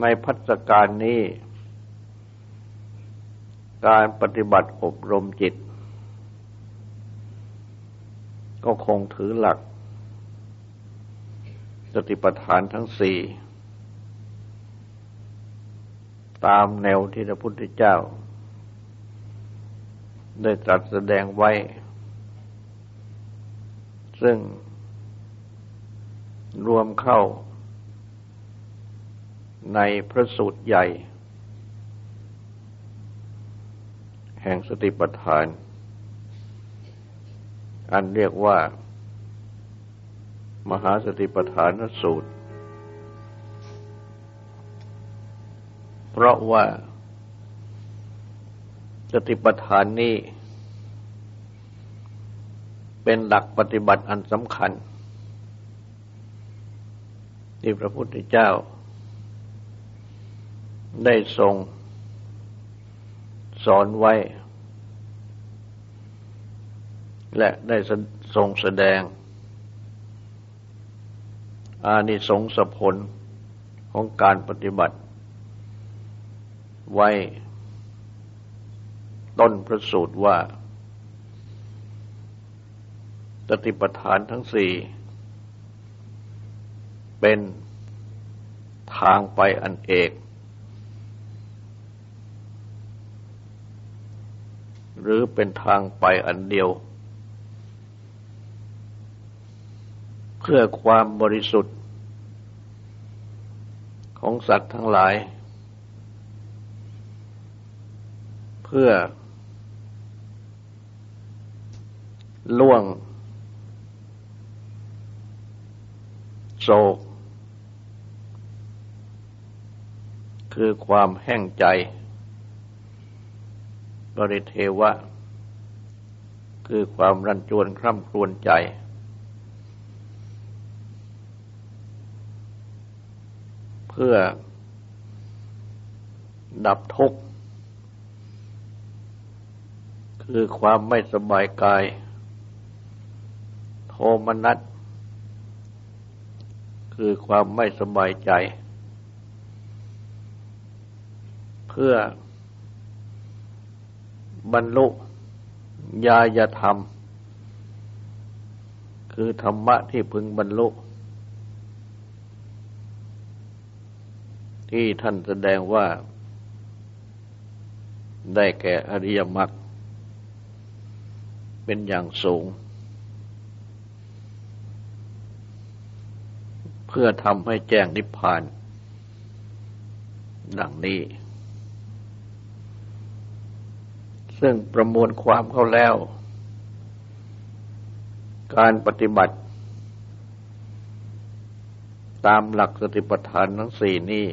ในพัฒการนี้ การปฏิบัติอบรมจิต ก็คงถือหลัก สติปัฏฐานทั้งสี่ ตามแนวที่พระพุทธเจ้า ได้ตรัสแสดงไว้ ซึ่งรวมเข้า ในพระสูตรใหญ่ แห่งสติปัฏฐาน อันเรียกว่า มหาสติปัฏฐานสูตร เพราะว่า สติปัฏฐานนี้ เป็นหลักปฏิบัติอันสำคัญ ที่พระพุทธเจ้า ได้ทรง สอนไว้ และได้ทรงแสดง อานิสงสผลของการปฏิบัติ ไว้ ต้นพระสูตรว่าตติปทานทั้งสี่ เป็นทางไปอันเอก หรือเป็นทางไปอันเดียว เพื่อความบริสุทธิ์ ของสัตว์ทั้งหลาย เพื่อ ล่วง โศก คือความแห้งใจ บริเทวะ คือความรันจวนคร่ำครวญใจ เพื่อดับทุกข์ คือความไม่สบายกาย โทมนัส คือความไม่สบายใจ เพื่อ บรรลุญาญธรรม คือธรรมะที่พึงบรรลุ ที่ท่านแสดงว่า ได้แก่อริยมรรคเป็นอย่างสูง เพื่อทำให้แจ้งนิพพาน ดังนี้ ซึ่งประมวลความเขาแล้ว การปฏิบัติ ตามหลักสติปัฏฐานทั้งสี่นี้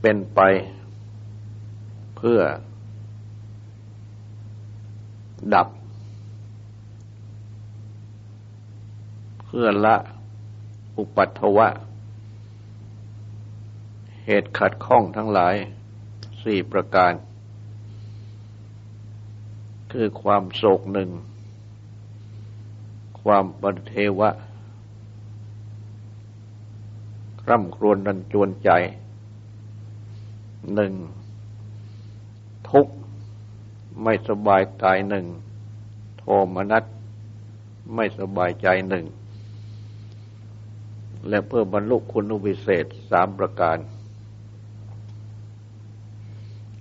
เป็นไปเพื่อ ดับ เพื่อละอุปัตถวะ เหตุขัดข้องทั้งหลาย สี่ประการ คือความโศกหนึ่ง ความปฏิเทวะร่ำครวญดันจวนใจหนึ่ง ทุกข์ไม่สบายกายหนึ่ง โทมนัสไม่สบายใจหนึ่ง และเพื่อบรรลุคุณุวิเศษสามประการ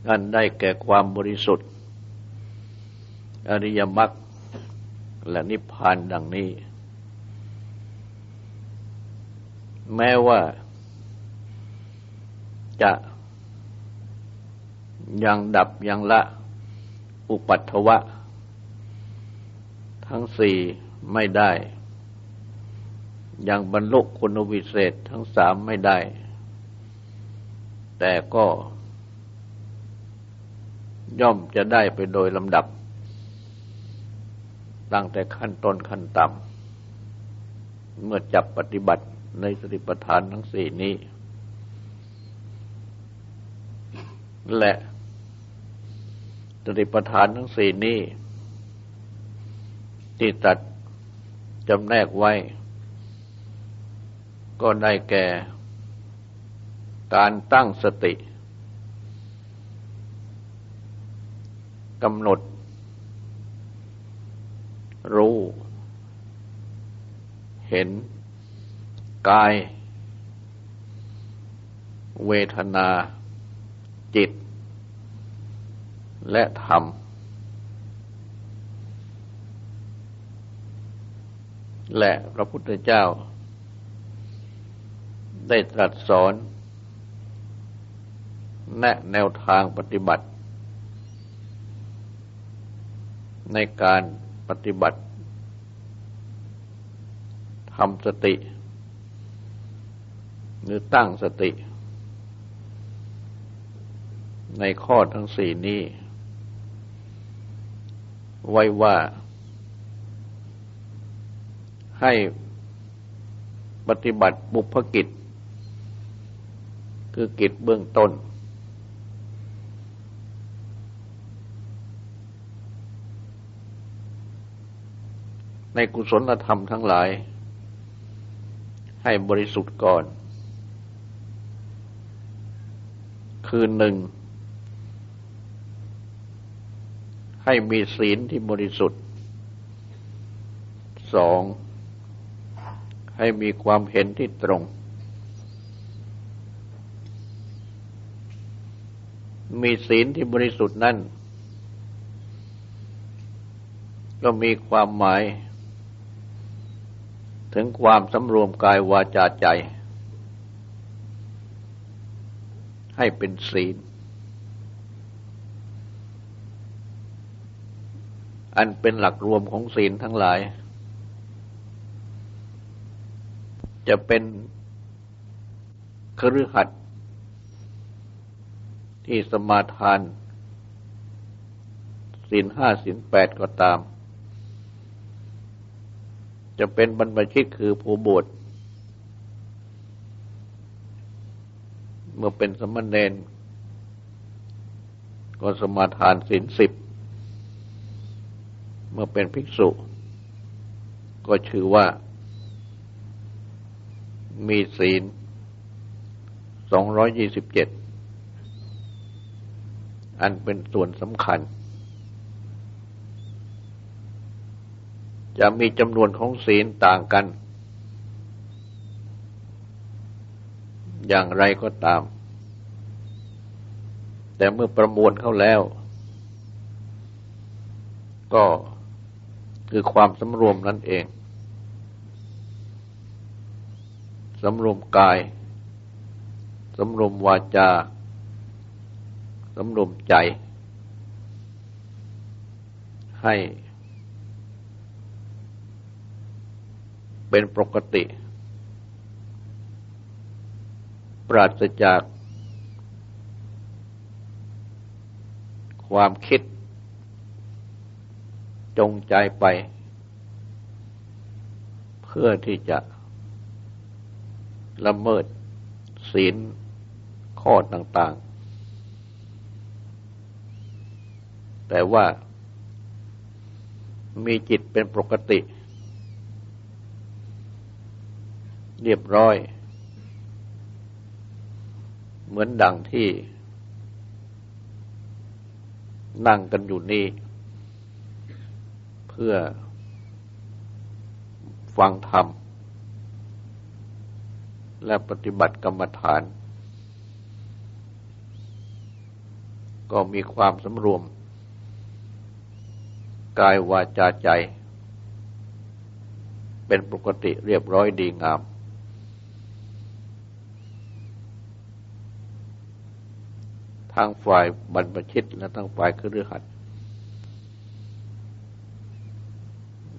อันได้แก่ความบริสุทธิ์ อริยมรรคและนิพพานดังนี้ แม้ว่าจะยังดับยังละอุปัตถวะ ทั้งสี่ไม่ได้ ยังบรรลุคุณวิเศษทั้งสามไม่ได้ แต่ก็ ย่อมจะได้ไปโดยลำดับ ตั้งแต่ขั้นต้นขั้นต่ำเมื่อจับปฏิบัติในสติปัฏฐานทั้งสี่นี้ และสติปัฏฐานทั้งสี่นี้ ที่ตัดจำแนกไว้ ก็ได้แก่การตั้งสติ กำหนด รู้ เห็น กาย เวทนา จิต และธรรม และพระพุทธเจ้า ได้ตรัสสอน แนะแนวทางปฏิบัติ ในการปฏิบัติทำสติ หรือตั้งสติ ในข้อทั้งสี่นี้ ไว้ว่า ให้ปฏิบัติบุพกิจ คือกิจเบื้องต้น ในกุศลธรรมทั้งหลาย ให้บริสุทธิ์ก่อน คือหนึ่ง ให้มีศีลที่บริสุทธิ์สอง ให้มีความเห็นที่ตรง มีศีลที่บริสุทธิ์นั่นก็มีความหมาย ถึงความสำรวมกายวาจาใจ ให้เป็นศีล อันเป็นหลักรวมของศีลทั้งหลาย จะเป็นครือขัดที่สมาทานศีลห้าศีลแปดก็ตาม จะเป็นบรรพชิตคือผู้บวชเมื่อเป็นสมณเณรก็สมาทานศีลสิบ เมื่อเป็นภิกษุ ก็ชื่อว่า มีศีล227อันเป็นส่วนสำคัญ จะมีจำนวนของศีลต่างกัน อย่างไรก็ตาม แต่เมื่อประมวลเข้าแล้ว ก็คือความสำรวมนั่นเองสำรวมกายสำรวมวาจาสำรวมใจ ให้ เป็นปกติ ปราศจาก ความคิด จงใจไป เพื่อที่จะ ละเมิดศีลข้อต่างๆ แต่ว่ามีจิตเป็นปกติ เรียบร้อย เหมือนดังที่ นั่งกันอยู่นี่ เพื่อฟังธรรม และปฏิบัติกรรมฐาน ก็มีความสำรวม กายวาจาใจ เป็นปกติเรียบร้อยดีงาม ทางฝ่ายบรรพชิตและทางฝ่ายครือขัด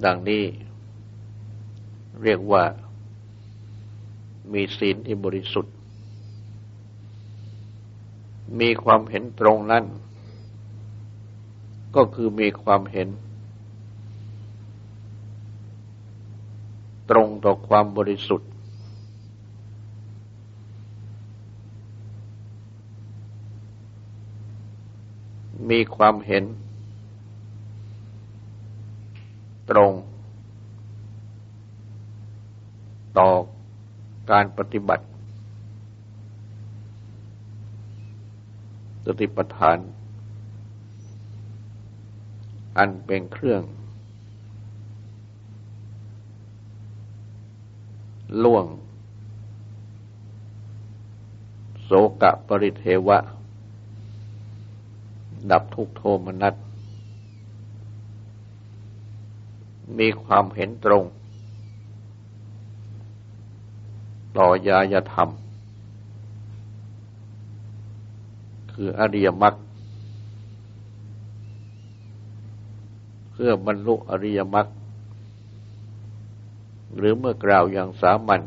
ดังนี้เรียกว่ามีศีลที่บริสุทธิ์ มีความเห็นตรงนั้น ก็คือมีความเห็น ตรงต่อความบริสุทธิ์ มีความเห็น ตรง ต่อการปฏิบัติสติปัฏฐาน อันเป็นเครื่อง ล่วง โสกะปริเทวะ ดับทุกโทมนัสมีความเห็นตรง ต่อยายธรรม คืออริยมรรคเพื่อบรรลุอริยมรรคหรือเมื่อกล่าวอย่างสามัญ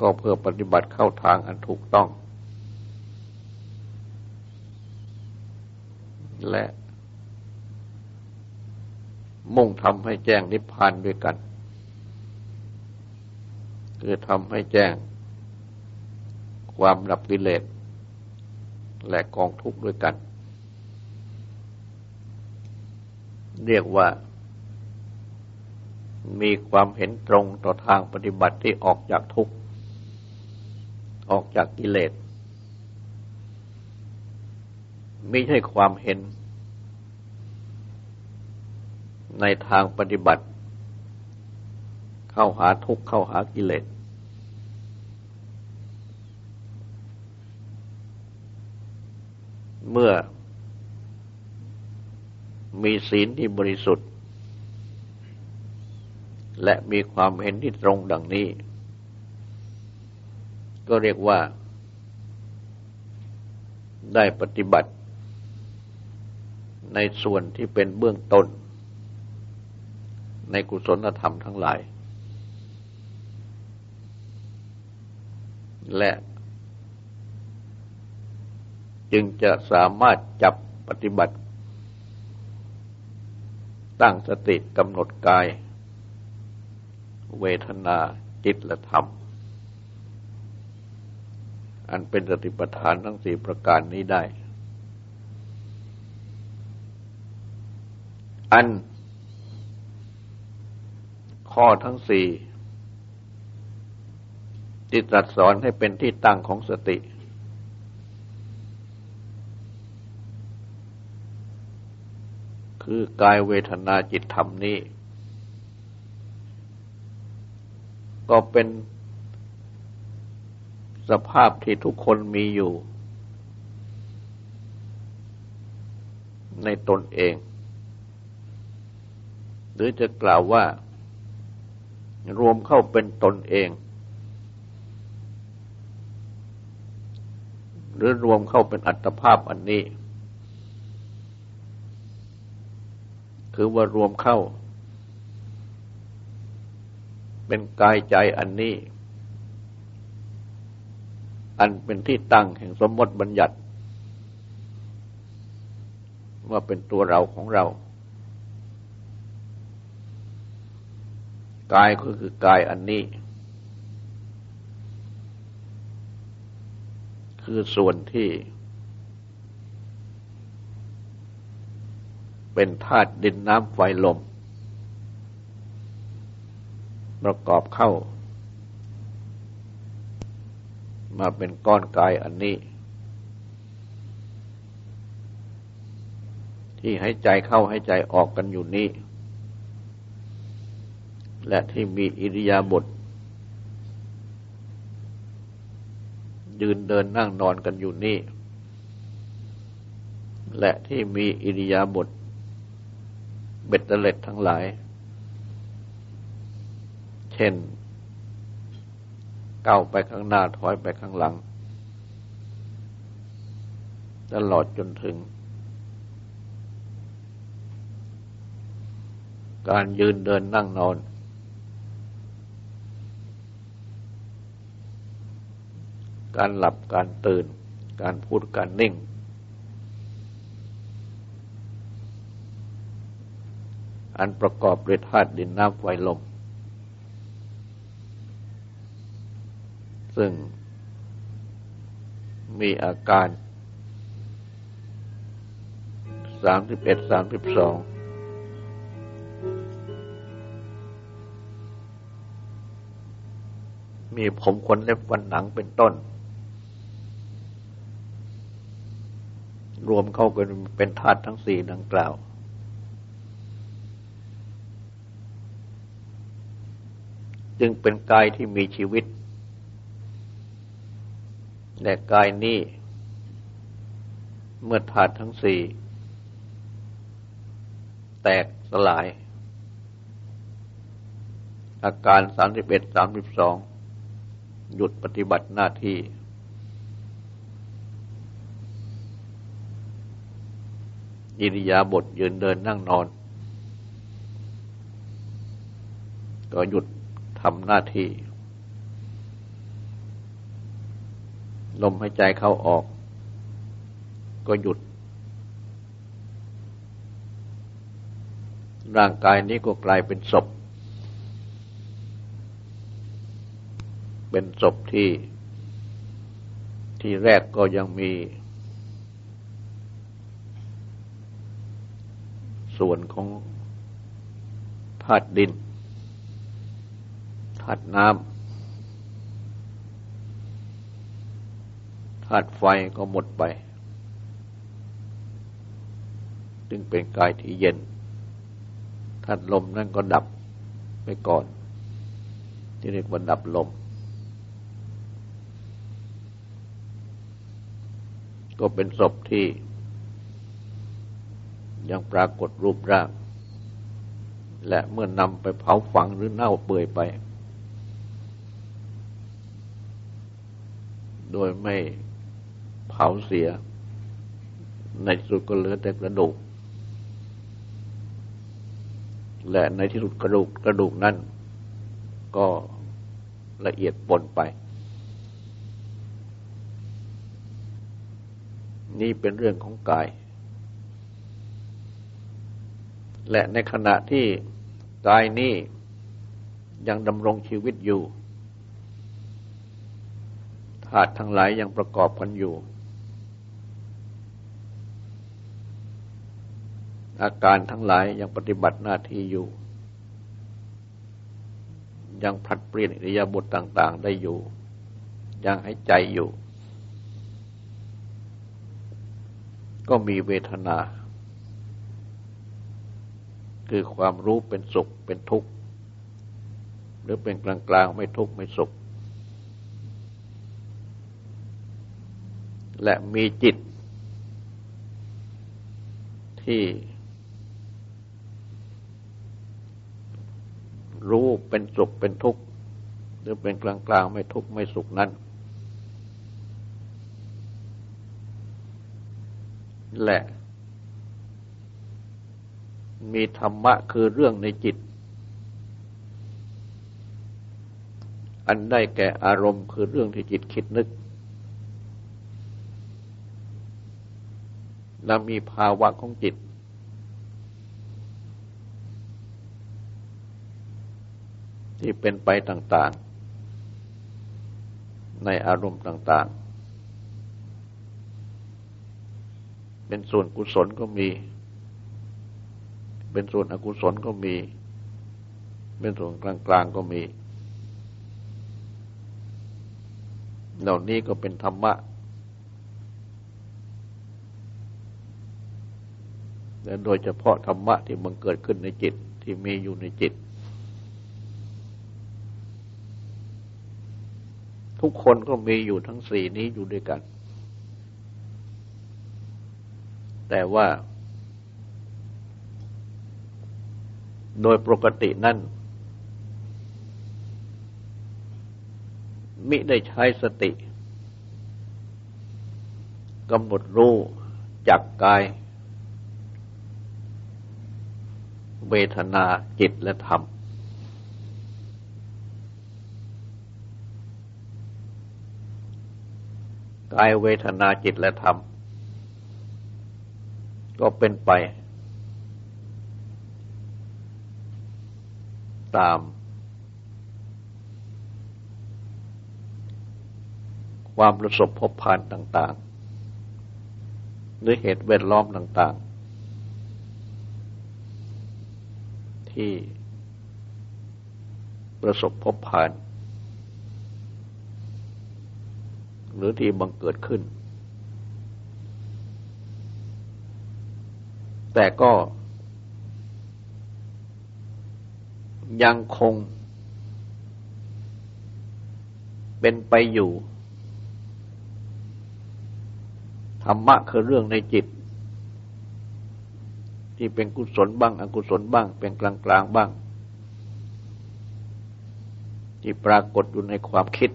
ก็เพื่อปฏิบัติเข้าทางอันถูกต้อง และมุ่งทำให้แจ้งนิพพานด้วยกัน คือทำให้แจ้งความดับกิเลสและกองทุกข์ด้วยกัน เรียกว่า มีความเห็นตรงต่อทางปฏิบัติที่ออกจากทุกข์ ออกจากกิเลส ไม่ใช่ความเห็น ในทางปฏิบัติ เข้าหาทุกข์เข้าหากิเลสเมื่อมีศีลที่บริสุทธิ์ และมีความเห็นที่ตรงดังนี้ ก็เรียกว่าได้ปฏิบัติ ในส่วนที่เป็นเบื้องต้น ในกุศลธรรมทั้งหลาย และจึงจะสามารถจับปฏิบัติ ตั้งสติกำหนดกาย เวทนาจิตและธรรม อันเป็นสติปัฏฐานทั้งสี่ประการนี้ได้ อัน ข้อทั้งสี่จิตตรัสสอนให้เป็นที่ตั้งของสติ คือกายเวทนาจิตธรรมนี้ ก็เป็นสภาพที่ทุกคนมีอยู่ ในตนเอง รือจะกล่าวว่า รวมเข้าเป็นตนเอง หรือรวมเข้าเป็นอัตภาพอันนี้ คือว่ารวมเข้า เป็นกายใจอันนี้ อันเป็นที่ตั้งแห่งสมมติบัญญัติ ว่าเป็นตัวเราของเรา กายก็คือกายอันนี้ คือส่วนที่ เป็นธาตุดินน้ำไฟลม ประกอบเข้า มาเป็นก้อนกายอันนี้ ที่ให้ใจเข้าให้ใจออกกันอยู่นี้ และที่มีอิริยาบถยืนเดินนั่งนอนกันอยู่นี่ และที่มีอิริยาบถเบ็ดเตล็ดทั้งหลาย เช่นก้าวไปข้างหน้าถอยไปข้างหลัง ตลอดจนถึง การยืนเดินนั่งนอน การหลับการตื่น การพูดการนิ่ง อันประกอบด้วยธาตุดินน้ำไฟลม ซึ่งมีอาการสามสิบเอ็ดสามสิบสองมีผมขนเล็บฟันหนังเป็นต้น รวมเข้ากันเป็นธาตุทั้งสี่ดังกล่าว จึงเป็นกายที่มีชีวิตและกายนี้ เมื่อธาตุทั้งสี่แตกสลาย อาการสามสิบเอ็ดสามสิบสองหยุดปฏิบัติหน้าที่ ยิริยาบทยืนเดินนั่งนอน ก็หยุดทำหน้าที่ ลมหายใจเข้าออก ก็หยุด ร่างกายนี้ก็กลายเป็นศพ เป็นศพที่ที่แรกก็ยังมี ส่วนของธาตุดินธาตุน้ำธาตุไฟก็หมดไปจึงเป็นกายที่เย็นธาตุลมนั่นก็ดับไปก่อน ที่เรียกว่าดับลม ก็เป็นศพที่ ยังปรากฏรูปร่าง และเมื่อนำไปเผาฝังหรือเน่าเปื่อยไป โดยไม่เผาเสีย ในที่สุดก็เหลือแต่กระดูก และในที่สุดกระดูกกระดูกนั้นก็ละเอียดปนไป นี่เป็นเรื่องของกาย และในขณะที่กายนี้ยังดำรงชีวิตอยู่ธาตุทั้งหลายยังประกอบกันอยู่ อาการทั้งหลายยังปฏิบัติหน้าที่อยู่ ยังผลัดเปลี่ยนอิริยาบถต่าง ๆ ได้อยู่ ยังให้ใจอยู่ ก็มีเวทนา คือความรู้เป็นสุขเป็นทุกข์ หรือเป็นกลางๆไม่ทุกข์ไม่สุข และมีจิต ที่รู้เป็นสุขเป็นทุกข์ หรือเป็นกลางกลางไม่ทุกข์ไม่สุขนั้น และ มีธรรมะคือเรื่องในจิต อันได้แก่อารมณ์คือเรื่องที่จิตคิดนึก และมีภาวะของจิต ที่เป็นไปต่าง ๆ ในอารมณ์ต่าง ๆ เป็นส่วนกุศลก็มี เป็นส่วนอกุศลก็มี เป็นส่วนกลางๆก็มี เหล่านี้ก็เป็นธรรมะและโดยเฉพาะธรรมะที่มันเกิดขึ้นในจิตที่มีอยู่ในจิต ทุกคนก็มีอยู่ทั้งสี่นี้อยู่ด้วยกัน แต่ว่า โดยปกตินั่นมิได้ใช้สติกำหนดรู้จักกาย เวทนาจิตและธรรม กายเวทนาจิตและธรรม ก็เป็นไป ตาม ความประสบพบผ่านต่างๆ หรือเหตุแวดล้อมต่างๆ ที่ประสบพบผ่าน หรือที่บังเกิดขึ้น แต่ก็ ยังคง เป็นไปอยู่ ธรรมะคือเรื่องในจิต ที่เป็นกุศลบ้าง อกุศลบ้าง เป็นกลางกลางบ้าง ที่ปรากฏอยู่ในความคิด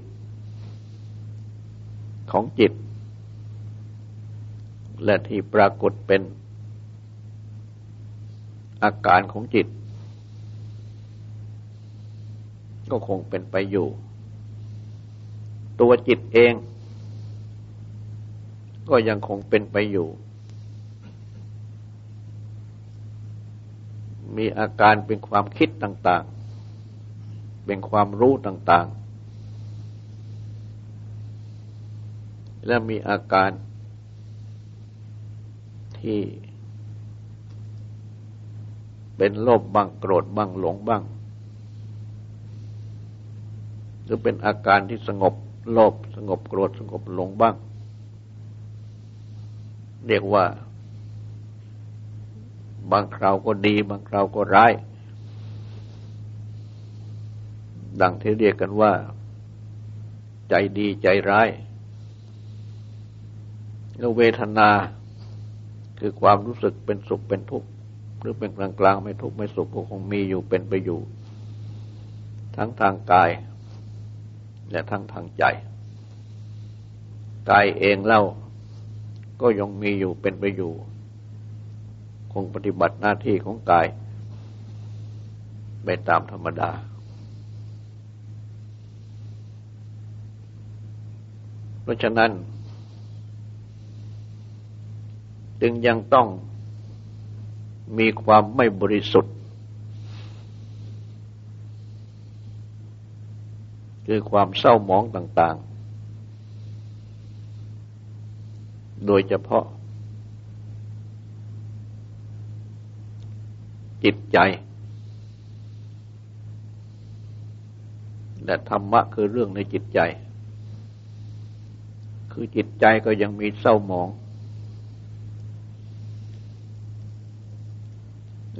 ของจิต และที่ปรากฏเป็นอาการของจิต ก็คงเป็นไปอยู่ ตัวจิตเอง ก็ยังคงเป็นไปอยู่ มีอาการเป็นความคิดต่าง ๆ เป็นความรู้ต่าง ๆ และมีอาการที่เป็นโลภบ้างโกรธบ้างหลงบ้าง หรือเป็นอาการที่สงบโลภสงบโกรธสงบหลงบ้าง เรียกว่า บางคราวก็ดี บางคราวก็ร้าย ดังที่เรียกกันว่า ใจดีใจร้ายแล้วเวทนาคือความรู้สึกเป็นสุขเป็นทุกข์หรือเป็นกลางกลางไม่ทุกข์ไม่สุขก็คงมีอยู่เป็นไปอยู่ ทั้งทางกาย และทั้งทางใจ กายเองเล่าก็ยังมีอยู่เป็นไปอยู่ คงปฏิบัติหน้าที่ของกาย ไปตามธรรมดา เพราะฉะนั้น จึงยังต้องมีความไม่บริสุทธิ์ คือความเศร้าหมองต่างๆ โดยเฉพาะ จิตใจ และธรรมะคือเรื่องในจิตใจ คือจิตใจก็ยังมีเศร้าหมอง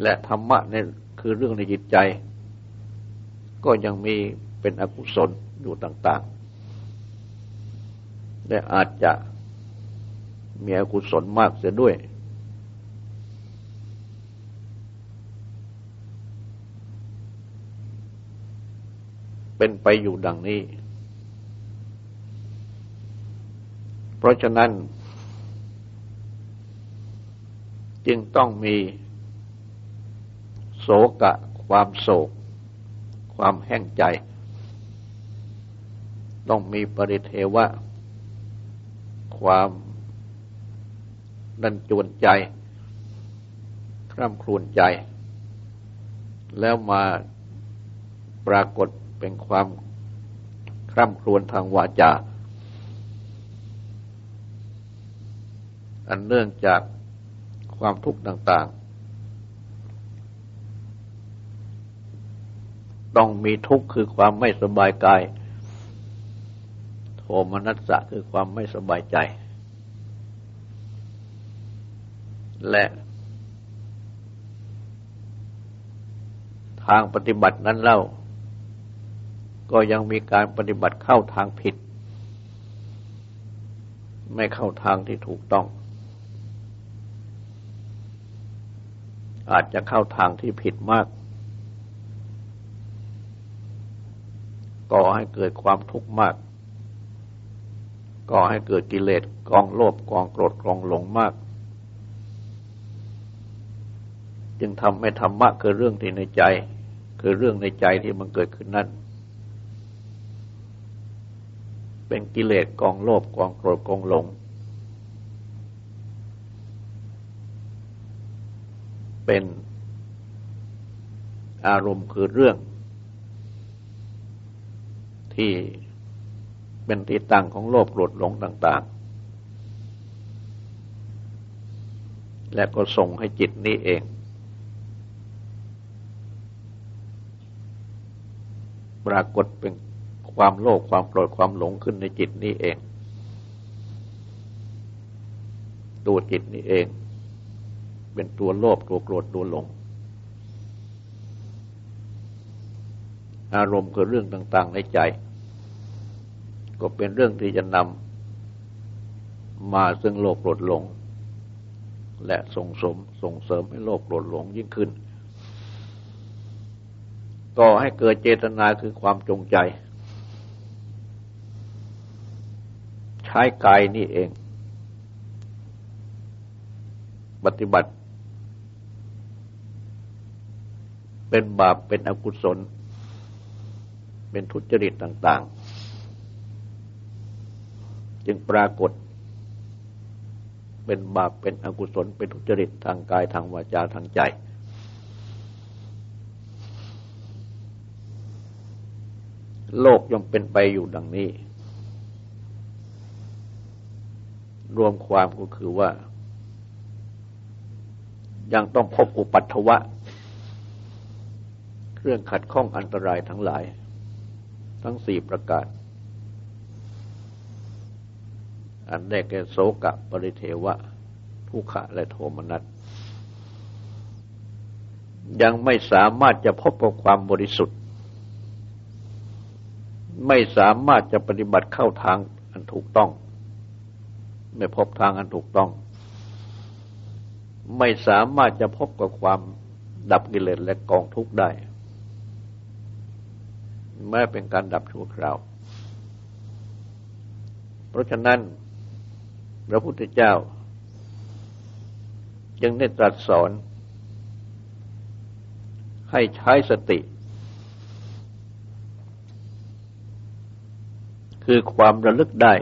และธรรมะเนี่ยคือเรื่องในจิตใจ ก็ยังมี เป็นอกุศลอยู่ต่างๆ และอาจจะมีอกุศลมากเสียด้วย เป็นไปอยู่ดังนี้ เพราะฉะนั้น จึงต้องมีโศกะความโศก ความแห้งใจ ต้องมีปริเทวะ ความดันจวนใจ คร่ำครวญใจ แล้วมาปรากฏเป็นความคร่ำครวญทางวาจา อันเนื่องจากความทุกข์ต่าง ๆ ต้องมีทุกข์คือความไม่สบายกาย โทมนัสสะคือความไม่สบายใจ และทางปฏิบัตินั้นเล่า ก็ยังมีการปฏิบัติเข้าทางผิด ไม่เข้าทางที่ถูกต้อง อาจจะเข้าทางที่ผิดมาก ก่อให้เกิดความทุกข์มาก ก่อให้เกิดกิเลสกองโลภกองโกรธกองหลงมาก จึงทำให้ธรรมะคือเรื่องที่ในใจ คือเรื่องในใจที่มันเกิดขึ้นนั้นเป็นกิเลสกองโลภกองโกรธกองหลง เป็นอารมณ์คือเรื่องที่ เป็นที่ตั้งของโลภโกรธหลงต่าง ๆ และก็ส่งให้จิตนี้เอง ปรากฏเป็นความโลภความโกรธความหลงขึ้นในจิตนี้เอง ตัวจิตนี้เอง เป็นตัวโลภตัวโกรธตัวหลงอารมณ์คือเรื่องต่าง ๆ ในใจ ก็เป็นเรื่องที่จะนำมาซึ่งโลภโกรธหลง และส่งสมส่งเสริมให้โลภโกรธหลงยิ่งขึ้นก่อให้เกิดเจตนาคือความจงใจ ใช้กายนี่เอง ปฏิบัติ เป็นบาปเป็นอกุศล เป็นทุจริตต่าง ๆ จึงปรากฏ เป็นบาปเป็นอกุศลเป็นทุจริตทางกายทางวาจาทางใจ โลกย่อมเป็นไปอยู่ดังนี้ รวมความก็คือว่า ยังต้องพบอุปัตถวะ เครื่องขัดข้องอันตรายทั้งหลาย ทั้งสี่ประการ อันได้แก่โสกะปริเทวะ ทุกขะและโทมนัสยังไม่สามารถจะพบกับความบริสุทธิ์ ไม่สามารถจะปฏิบัติเข้าทางอันถูกต้อง ไม่พบทางอันถูกต้อง ไม่สามารถจะพบกับความดับกิเลสและกองทุกข์ได้ แม้เป็นการดับชั่วคราว เพราะฉะนั้น พระพุทธเจ้า ยังได้ตรัสสอน ให้ใช้สติ คือความระลึกได้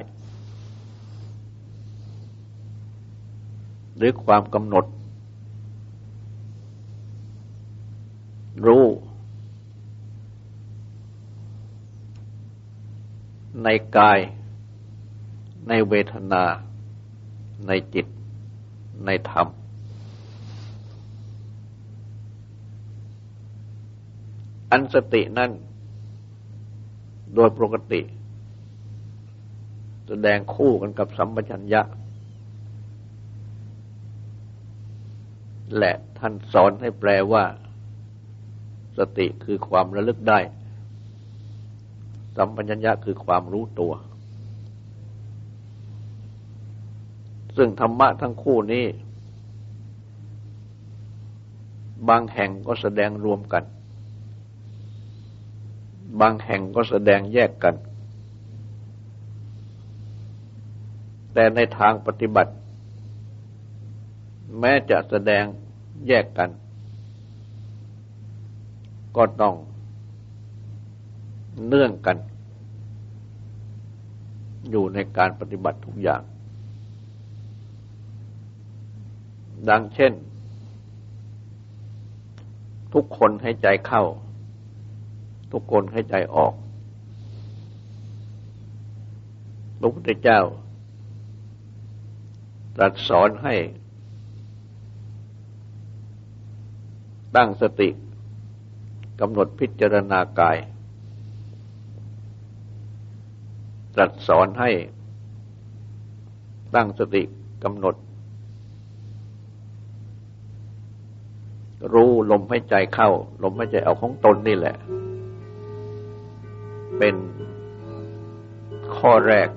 หรือความกำหนด รู้ ในกายในเวทนา ในจิตในธรรม อันสตินั่น โดยปกติ แสดงคู่กันกับสัมปชัญญะ และท่านสอนให้แปลว่า สติคือความระลึกได้ สัมปชัญญะคือความรู้ตัว ซึ่งธรรมะทั้งคู่นี้ บางแห่งก็แสดงรวมกัน บางแห่งก็แสดงแยกกัน แต่ในทางปฏิบัติ แม้จะแสดงแยกกัน ก็ต้องเนื่องกัน อยู่ในการปฏิบัติทุกอย่าง ดังเช่น ทุกคนให้ใจเข้า ทุกคนให้ใจออกพระพุทธเจ้าตรัสสอนให้ ตั้งสติกำหนดพิจารณากาย ตรัสสอนให้ ตั้งสติกำหนด รู้ลมหายใจเข้า ลมหายใจออกของตนนี่แหละ เป็นข้อแรก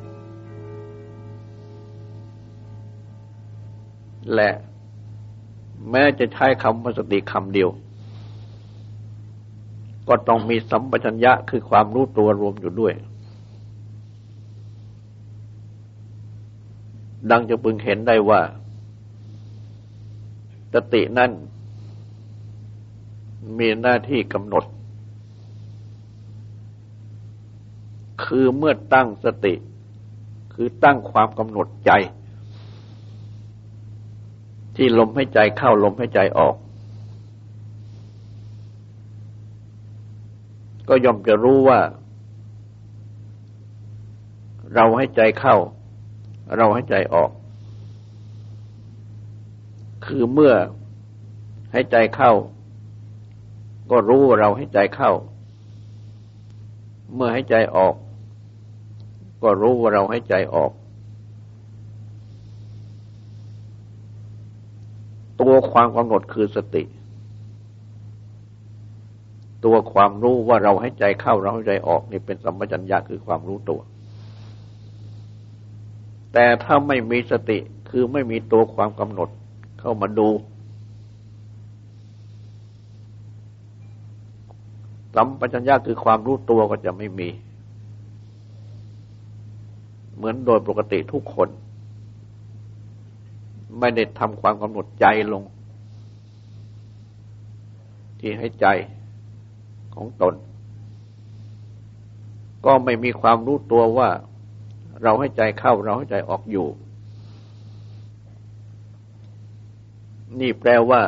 และแม้จะใช้คำว่าสติคำเดียว ก็ต้องมีสัมปชัญญะคือความรู้ตัวรวมอยู่ด้วย ดังจะพึงเห็นได้ว่าสตินั้น มีหน้าที่กำหนด คือเมื่อตั้งสติ คือตั้งความกำหนดใจ ที่ลมให้ใจเข้าลมให้ใจออก ก็ย่อมจะรู้ว่า เราให้ใจเข้า เราให้ใจออก คือเมื่อให้ใจเข้า ก็รู้ว่าเราให้ใจเข้า เมื่อให้ใจออก ก็รู้ว่าเราให้ใจออก ตัวความกำหนดคือสติ ตัวความรู้ว่าเราให้ใจเข้าเราให้ใจออกนี่เป็นสัมปชัญญะคือความรู้ตัว แต่ถ้าไม่มีสติคือไม่มีตัวความกำหนดเข้ามาดู สัมปชัญญะคือความรู้ตัวก็จะไม่มี เหมือนโดยปกติทุกคน ไม่ได้ทำความกำหนดใจลง ที่ให้ใจของตน ก็ไม่มีความรู้ตัวว่าเราให้ใจเข้าเราให้ใจออกอยู่ นี่แปลว่า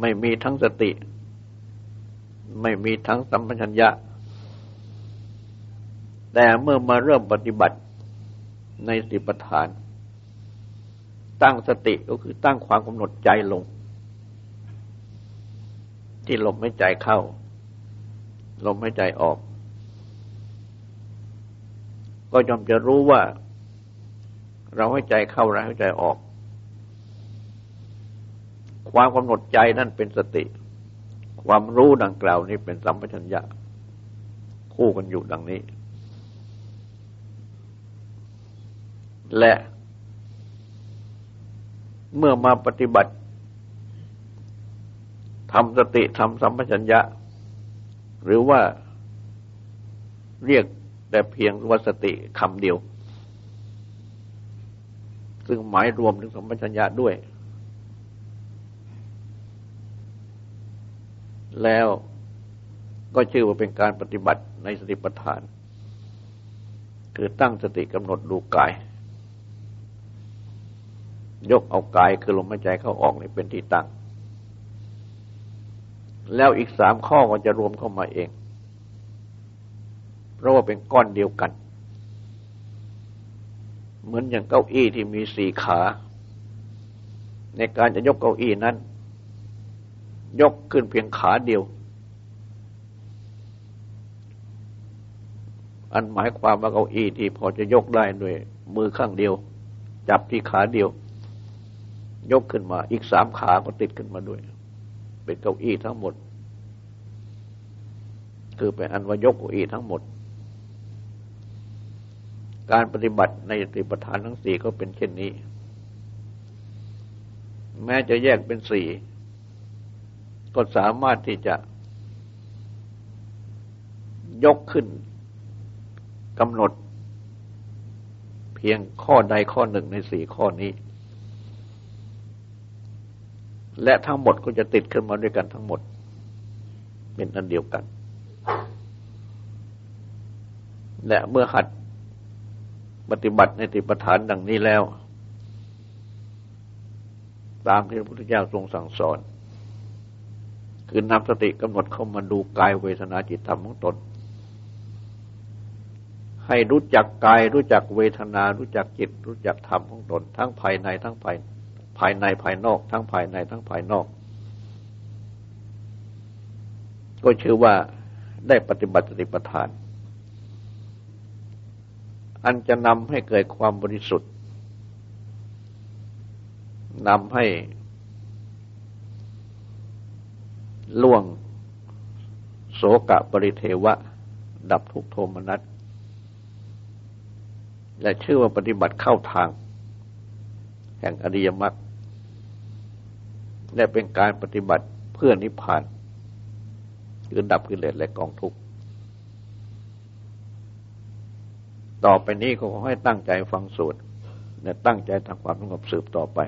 ไม่มีทั้งสติ ไม่มีทั้งสัมปชัญญะ แต่เมื่อมาเริ่มปฏิบัติในสิปทาน ตั้งสติก็คือตั้งความกำหนดใจลง ที่ลมให้ใจเข้า ลมให้ใจออก ก็ยอมจะรู้ว่า เราให้ใจเข้าเราให้ใจออก ความกำหนดใจนั่นเป็นสติ ความรู้ดังกล่าวนี้เป็นสัมปชัญญะคู่กันอยู่ดังนี้ และเมื่อมาปฏิบัติทำสติทำสัมปชัญญะ หรือว่าเรียกแต่เพียงว่าสติคำเดียว ซึ่งหมายรวมถึงสัมปชัญญะด้วย แล้วก็ชื่อว่าเป็นการปฏิบัติในสติปัฏฐาน คือตั้งสติกำหนดดูกาย ยกเอากายคือลมหายใจเข้าออกนี่เป็นที่ตั้ง แล้วอีกสามข้อก็จะรวมเข้ามาเอง เพราะว่าเป็นก้อนเดียวกัน เหมือนอย่างเก้าอี้ที่มีสี่ขา ในการจะยกเก้าอี้นั้น ยกขึ้นเพียงขาเดียว อันหมายความว่าเก้าอี้ที่พอจะยกได้ด้วย มือข้างเดียว จับที่ขาเดียว ยกขึ้นมาอีกสามขาก็ติดขึ้นมาด้วย เป็นเก้าอี้ทั้งหมด คือเป็นอันว่ายกเก้าอี้ทั้งหมด การปฏิบัติในติปฐานทั้งสี่ก็เป็นเช่นนี้ แม้จะแยกเป็นสี่ ก็สามารถที่จะยกขึ้นกำหนด เพียงข้อใดข้อหนึ่งในสี่ข้อนี้ และทั้งหมดก็จะติดขึ้นมาด้วยกันทั้งหมด เป็นอันเดียวกัน และเมื่อหัดปฏิบัติในติปฐานดังนี้แล้ว ตามที่พระพุทธเจ้าทรงสั่งสอน คือนำสติกำหนดเข้ามาดูกายเวทนาจิตธรรมของตน ให้รู้จักกายรู้จักเวทนา รู้จักจิต รู้จักธรรมของตน ทั้งภายในทั้งภายภายในภายนอก ทั้งภายในทั้งภายนอก ก็ชื่อว่าได้ปฏิบัติสติปัฏฐาน อันจะนำให้เกิดความบริสุทธิ์นำให้ ล่วง โสกะปริเทวะ ดับทุกโทมนัสและชื่อว่าปฏิบัติเข้าทาง แห่งอริยมรรคและเป็นการปฏิบัติเพื่อนิพพาน คือดับกิเลสและกองทุกข์ ต่อไปนี้ก็ขอให้ตั้งใจฟังสูตรและตั้งใจทำความสงบสืบต่อไป